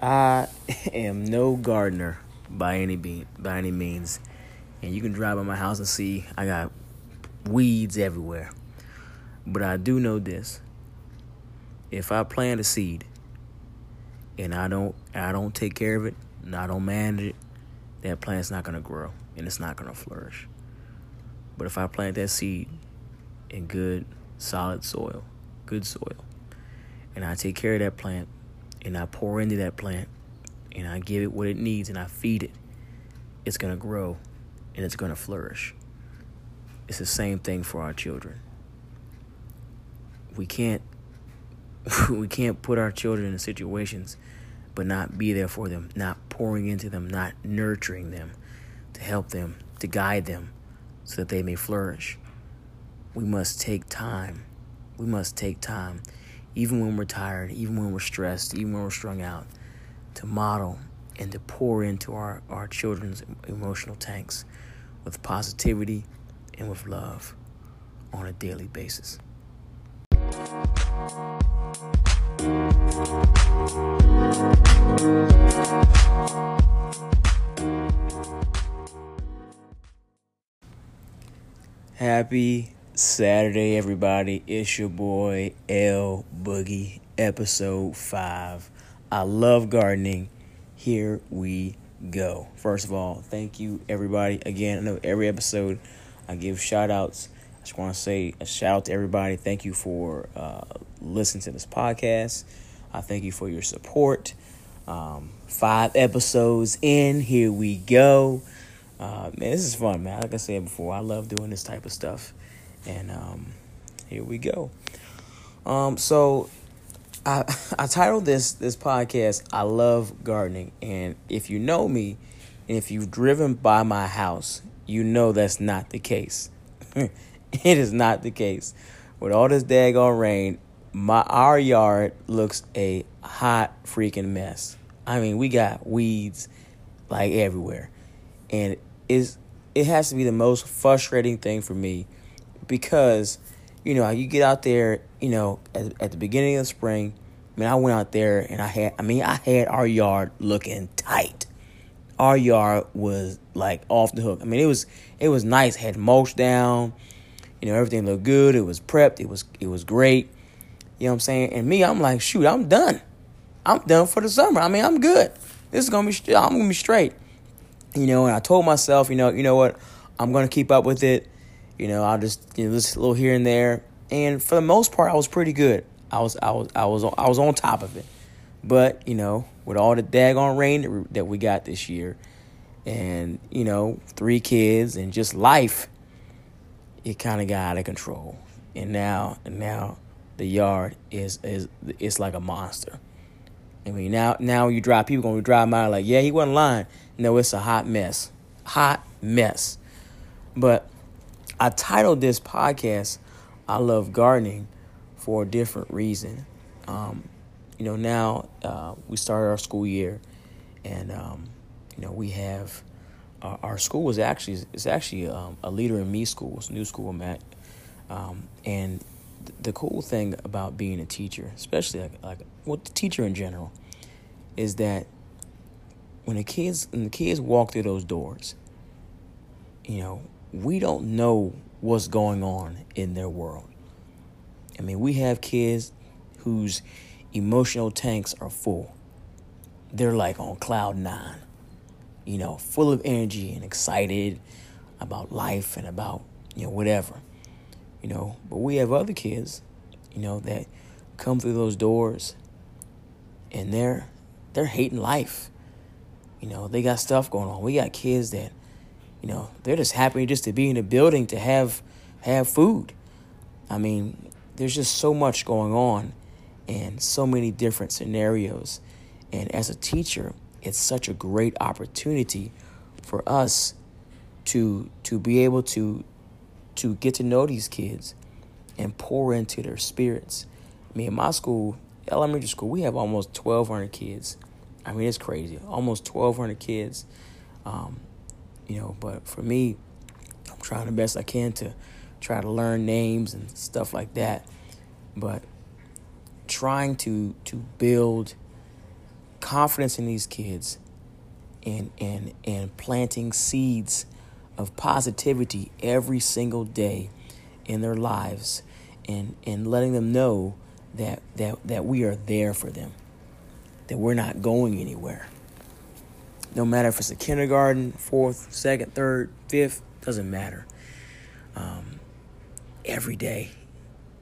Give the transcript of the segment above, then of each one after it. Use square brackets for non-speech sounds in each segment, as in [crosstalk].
I [laughs] am no gardener by any be- by any means, and you can drive by my house and see I got weeds everywhere. But I do know this: if I plant a seed and I don't I don't take care of it and I don't manage it, that plant's not gonna grow and it's not gonna flourish. But if I plant that seed in good, solid soil, good soil, and I take care of that plant and I pour into that plant and I give it what it needs and I feed it, it's going to grow and it's going to flourish. It's the same thing for our children. We can't [laughs] we can't put our children in situations but not be there for them, not pouring into them, not nurturing them to help them, to guide them so that they may flourish. We must take time. We must take time even when we're tired, even when we're stressed, even when we're strung out, to model and to pour into our, our children's emotional tanks with positivity and with love on a daily basis. Happy Saturday, everybody. It's your boy L Boogie, episode five. I love gardening. Here we go. First of all, thank you, everybody. Again, I know every episode I give shout outs. I just want to say a shout out to everybody. Thank you for uh, listening to this podcast. I thank you for your support. Um, five episodes in. Here we go. Uh, man, this is fun, man. Like I said before, I love doing this type of stuff. And um, here we go. Um, so I [laughs] I titled this this podcast "I Love Gardening," and if you know me, and if you've driven by my house, you know that's not the case. [laughs] it is not the case. With all this daggone rain, my our yard looks a hot freaking mess. I mean, we got weeds like everywhere, and is it has to be the most frustrating thing for me because you know you get out there you know at, at the beginning of the spring I mean I went out there and I had I mean I had our yard looking tight. Our yard was like off the hook. I mean it was it was nice. Had mulch down. You know everything looked good. It was prepped. It was it was great. You know what I'm saying? And me I'm like shoot I'm done. I'm done for the summer. I mean I'm good. This is gonna be I'm gonna be straight. You know and I told myself you know you know what? I'm gonna keep up with it you know, I'll just you know this little here and there, and for the most part, I was pretty good. I was I was I was I was on top of it, but you know, with all the daggone rain that we got this year, and you know, three kids and just life, it kind of got out of control, and now and now the yard is is it's like a monster. I mean, now now you drive people gonna drive by like, yeah, he wasn't lying. No, it's a hot mess, hot mess. But I titled this podcast "I Love Gardening" for a different reason. Um, you know, now uh, we started our school year, and um, you know we have our, our school is actually is actually um, a leader in me school. It's new school I'm at, um, and th- the cool thing about being a teacher, especially like like well, the teacher in general, is that when the kids when the kids walk through those doors, you know, we don't know what's going on in their world. I mean, we have kids whose emotional tanks are full. They're like on cloud nine, you know, full of energy and excited about life and about, you know, whatever, you know. But we have other kids, you know, that come through those doors and they're they're hating life. You know, they got stuff going on. We got kids that you know, they're just happy just to be in the building to have have food. I mean, there's just so much going on and so many different scenarios. And as a teacher, it's such a great opportunity for us to to be able to to get to know these kids and pour into their spirits. I mean, in my school, elementary school, we have almost 1,200 kids. I mean, it's crazy. Almost 1,200 kids. Um, you know. But for me, I'm trying the best I can to try to learn names and stuff like that. But trying to to build confidence in these kids and and and planting seeds of positivity every single day in their lives and and letting them know that that that we are there for them that we're not going anywhere no matter if it's a kindergarten fourth second third fifth doesn't matter. Um, every day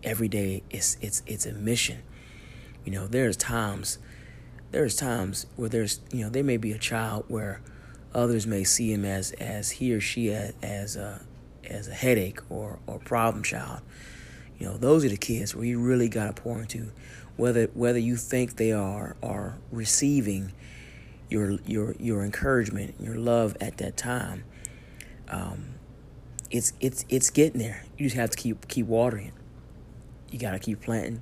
every day it's it's it's a mission. You know there's times there's times where there's you know there may be a child where others may see him as as he or she as, as a as a headache or or problem child. You know those are the kids where you really got to pour into whether whether you think they are are receiving your your your encouragement your love at that time um, it's it's it's getting there. You just have to keep keep watering you got to keep planting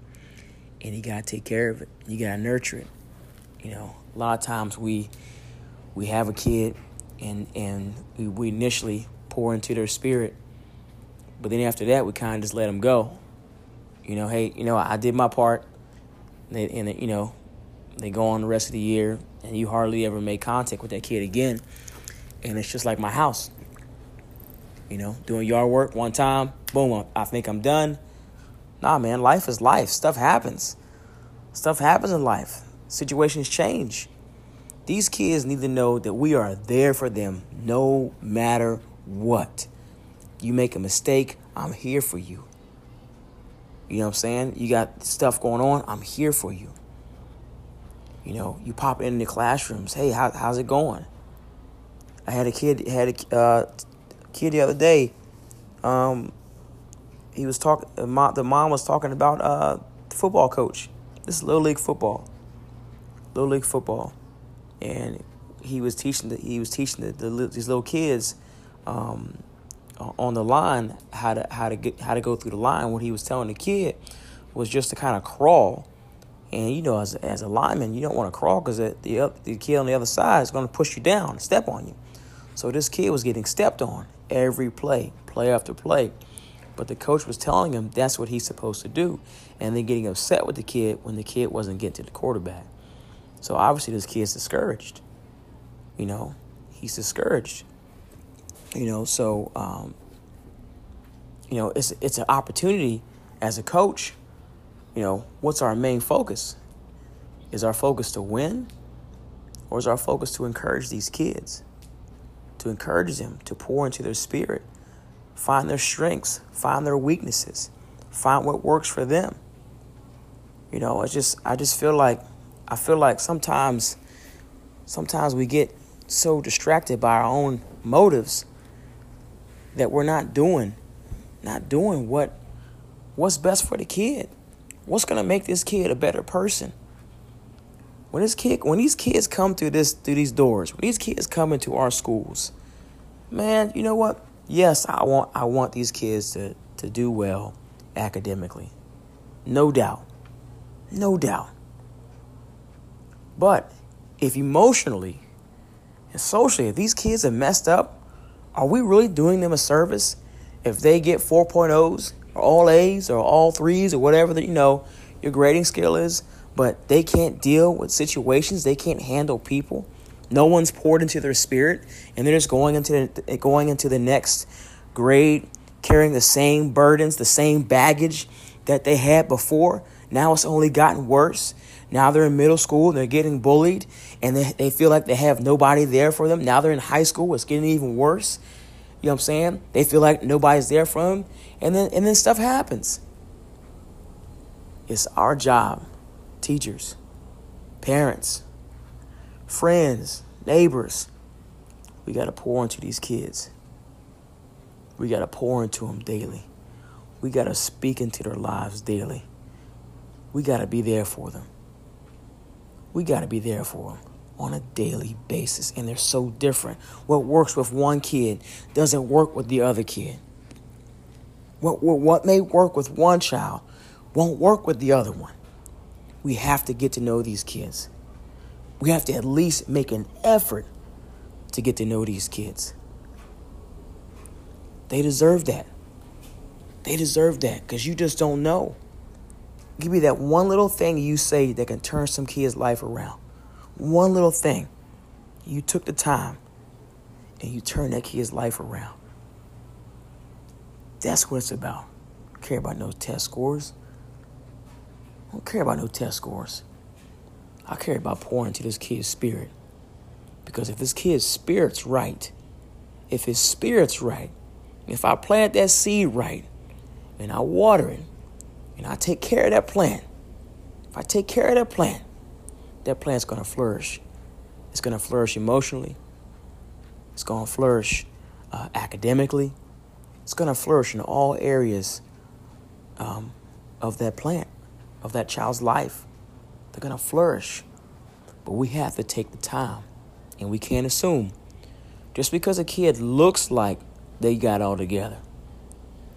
and you got to take care of it. You got to nurture it. You know, a lot of times we we have a kid and and we, we initially pour into their spirit, but then after that we kind of just let them go. You know, hey, you know, I did my part, and, and you know, they go on the rest of the year, and you hardly ever make contact with that kid again, and it's just like my house. You know, doing yard work one time, boom, I think I'm done. Nah, man, life is life. Stuff happens. Stuff happens in life situations change. These kids need to know that we are there for them no matter what. You make a mistake, I'm here for you. You know what I'm saying? You got stuff going on, I'm here for you. You know, you pop in the classrooms. Hey, how, how's it going? I had a kid had a uh, kid the other day. Um, he was talking. The mom was talking about uh, the football coach. This is little league football little league football, and he was teaching the, he was teaching the, the these little kids um, on the line how to how to get how to go through the line. What he was telling the kid was just to kind of crawl, and you know as as a lineman you don't want to crawl because the, the kid on the other side is going to push you down, and step on you. So this kid was getting stepped on every play, play after play. But the coach was telling him that's what he's supposed to do, and then getting upset with the kid when the kid wasn't getting to the quarterback. So obviously, this kid's discouraged. You know, he's discouraged. You know, so um, you know it's it's an opportunity as a coach. You know, what's our main focus? Is our focus to win, or is our focus to encourage these kids? To encourage them to pour into their spirit, find their strengths, find their weaknesses, find what works for them. You know, I just I just feel like I feel like sometimes sometimes we get so distracted by our own motives that we're not doing not doing what what's best for the kid. What's to make this kid a better person? When this kid when these kids come through this through these doors, when these kids come into our schools, man, you know what? Yes, I want I want these kids to to do well academically. No doubt. No doubt. But if emotionally and socially, if these kids are messed up, are we really doing them a service if they get 4.0s or all A's or all threes or whatever that you know your grading scale is, but they can't deal with situations, they can't handle people. No one's poured into their spirit, and they're just going into the, going into the next grade carrying the same burdens, the same baggage that they had before. Now it's only gotten worse. Now they're in middle school, they're getting bullied, and they, they feel like they have nobody there for them. Now they're in high school, it's getting even worse. You know what I'm saying? They feel like nobody's there for them, and then and then stuff happens. It's our job, teachers, parents, friends, neighbors. We got to pour into these kids. We got to pour into them daily. We got to speak into their lives daily. We got to be there for them we got to be there for them on a daily basis. And they're so different. What works with one kid doesn't work with the other kid. What, what, what may work with one child won't work with the other one. We have to get to know these kids. We have to at least make an effort to get to know these kids. They deserve that. They deserve that because you just don't know. Give me that one little thing you say that can turn some kid's life around. One little thing, you took the time and you turned that kid's life around. That's what it's about. don't care about no test scores. I don't care about no test scores. I care about pouring into this kid's spirit. Because if this kid's spirit's right, if his spirit's right, if I plant that seed right, and I water it, and I take care of that plant, if I take care of that plant, that plant's gonna flourish. It's gonna flourish emotionally. It's gonna flourish uh, academically. It's gonna flourish in all areas um, of that plant, of that child's life. They're gonna flourish. But we have to take the time, and we can't assume just because a kid looks like they got all together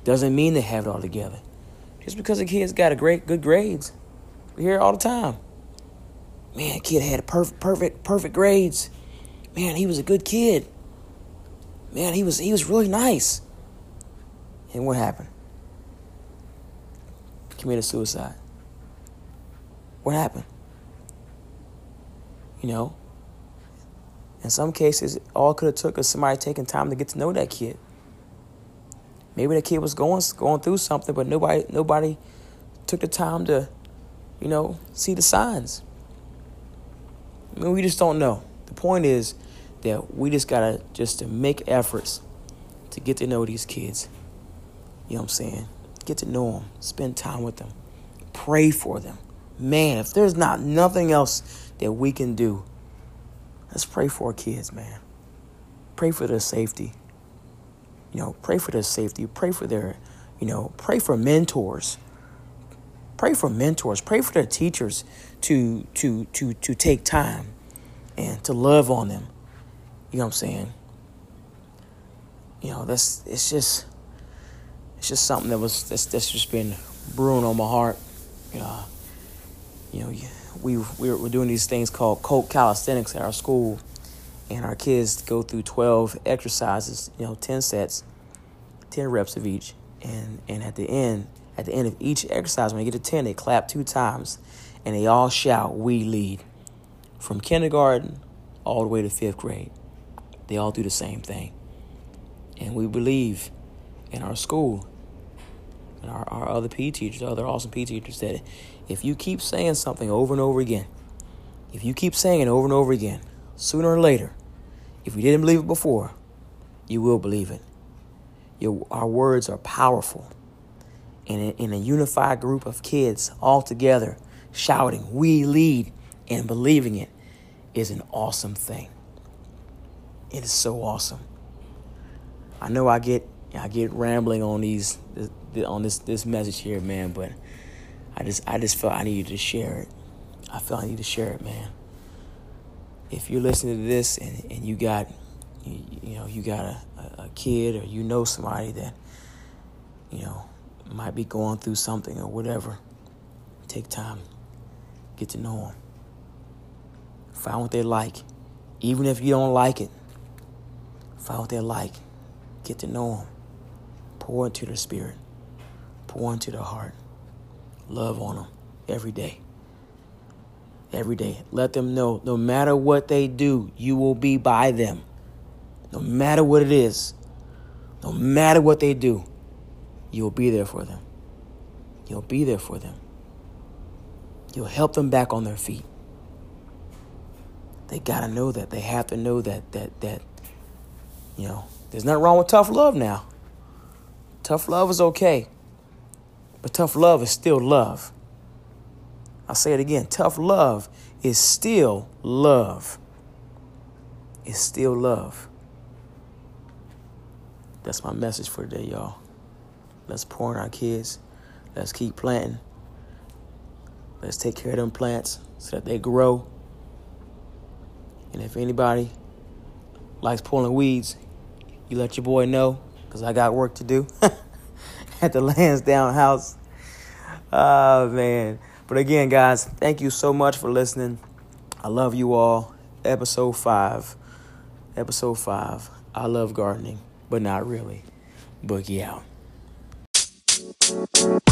doesn't mean they have it all together. Just because a kid's got a great good grades, we hear it all the time. Man, kid had perfect, perfect, perfect grades. Man, he was a good kid. Man, he was he was really nice. And what happened? Committed suicide. What happened? You know, in some cases, all could have took is somebody taking time to get to know that kid. Maybe the kid was going going through something, but nobody nobody took the time to, you know, see the signs. I mean, we just don't know. The point is that we just gotta just to make efforts to get to know these kids. You know what I'm saying? Get to know them, spend time with them, pray for them. Man, if there's not nothing else that we can do, let's pray for our kids, man. Pray for their safety. You know, pray for their safety. Pray for their, you know, pray for mentors. Pray for mentors. Pray for their teachers to to to to take time and to love on them. You know what I'm saying? You know, that's it's just it's just something that was that's that's just been brewing on my heart. You know, you know, we we're, we're doing these things called cult calisthenics at our school, and our kids go through 12 exercises. You know, 10 sets, 10 reps of each, and and at the end at the end of each exercise, when they get to 10, they clap two times and they all shout, We lead. From kindergarten all the way to fifth grade, they all do the same thing. And we believe in our school and our, our other PE teachers, other awesome PE teachers, that if you keep saying something over and over again, if you keep saying it over and over again, sooner or later, if you didn't believe it before, you will believe it. Your, our words are powerful in a, in a unified group of kids all together shouting, We lead, and believing it is an awesome thing. It is so awesome. I know I get I get rambling on these on this this message here, man, but I just I just felt I needed to share it. I felt I need to share it, man. If you're listening to this and, and you got you, you know you got a, a kid or you know somebody that you know might be going through something or whatever, take time, get to know them, find what they like, even if you don't like it. Find what they like, get to know them, pour into their spirit, pour into their heart, love on them every day. Every day. Let them know no matter what they do, you will be by them. No matter what it is, no matter what they do, You'll be there for them. You'll be there for them. You'll help them back on their feet. They gotta know that. They have to know that that that you know, there's nothing wrong with tough love now. Tough love is okay. But tough love is still love. I'll say it again. Tough love is still love. It's still love. That's my message for today, y'all. Let's pour in our kids. Let's keep planting. Let's take care of them plants so that they grow. And if anybody likes pulling weeds, you let your boy know because I got work to do [laughs] at the Lansdowne house. Oh, man. But again, guys, thank you so much for listening. I love you all. Episode 5. Episode 5. I love gardening, but not really. Boogie out. You know, man.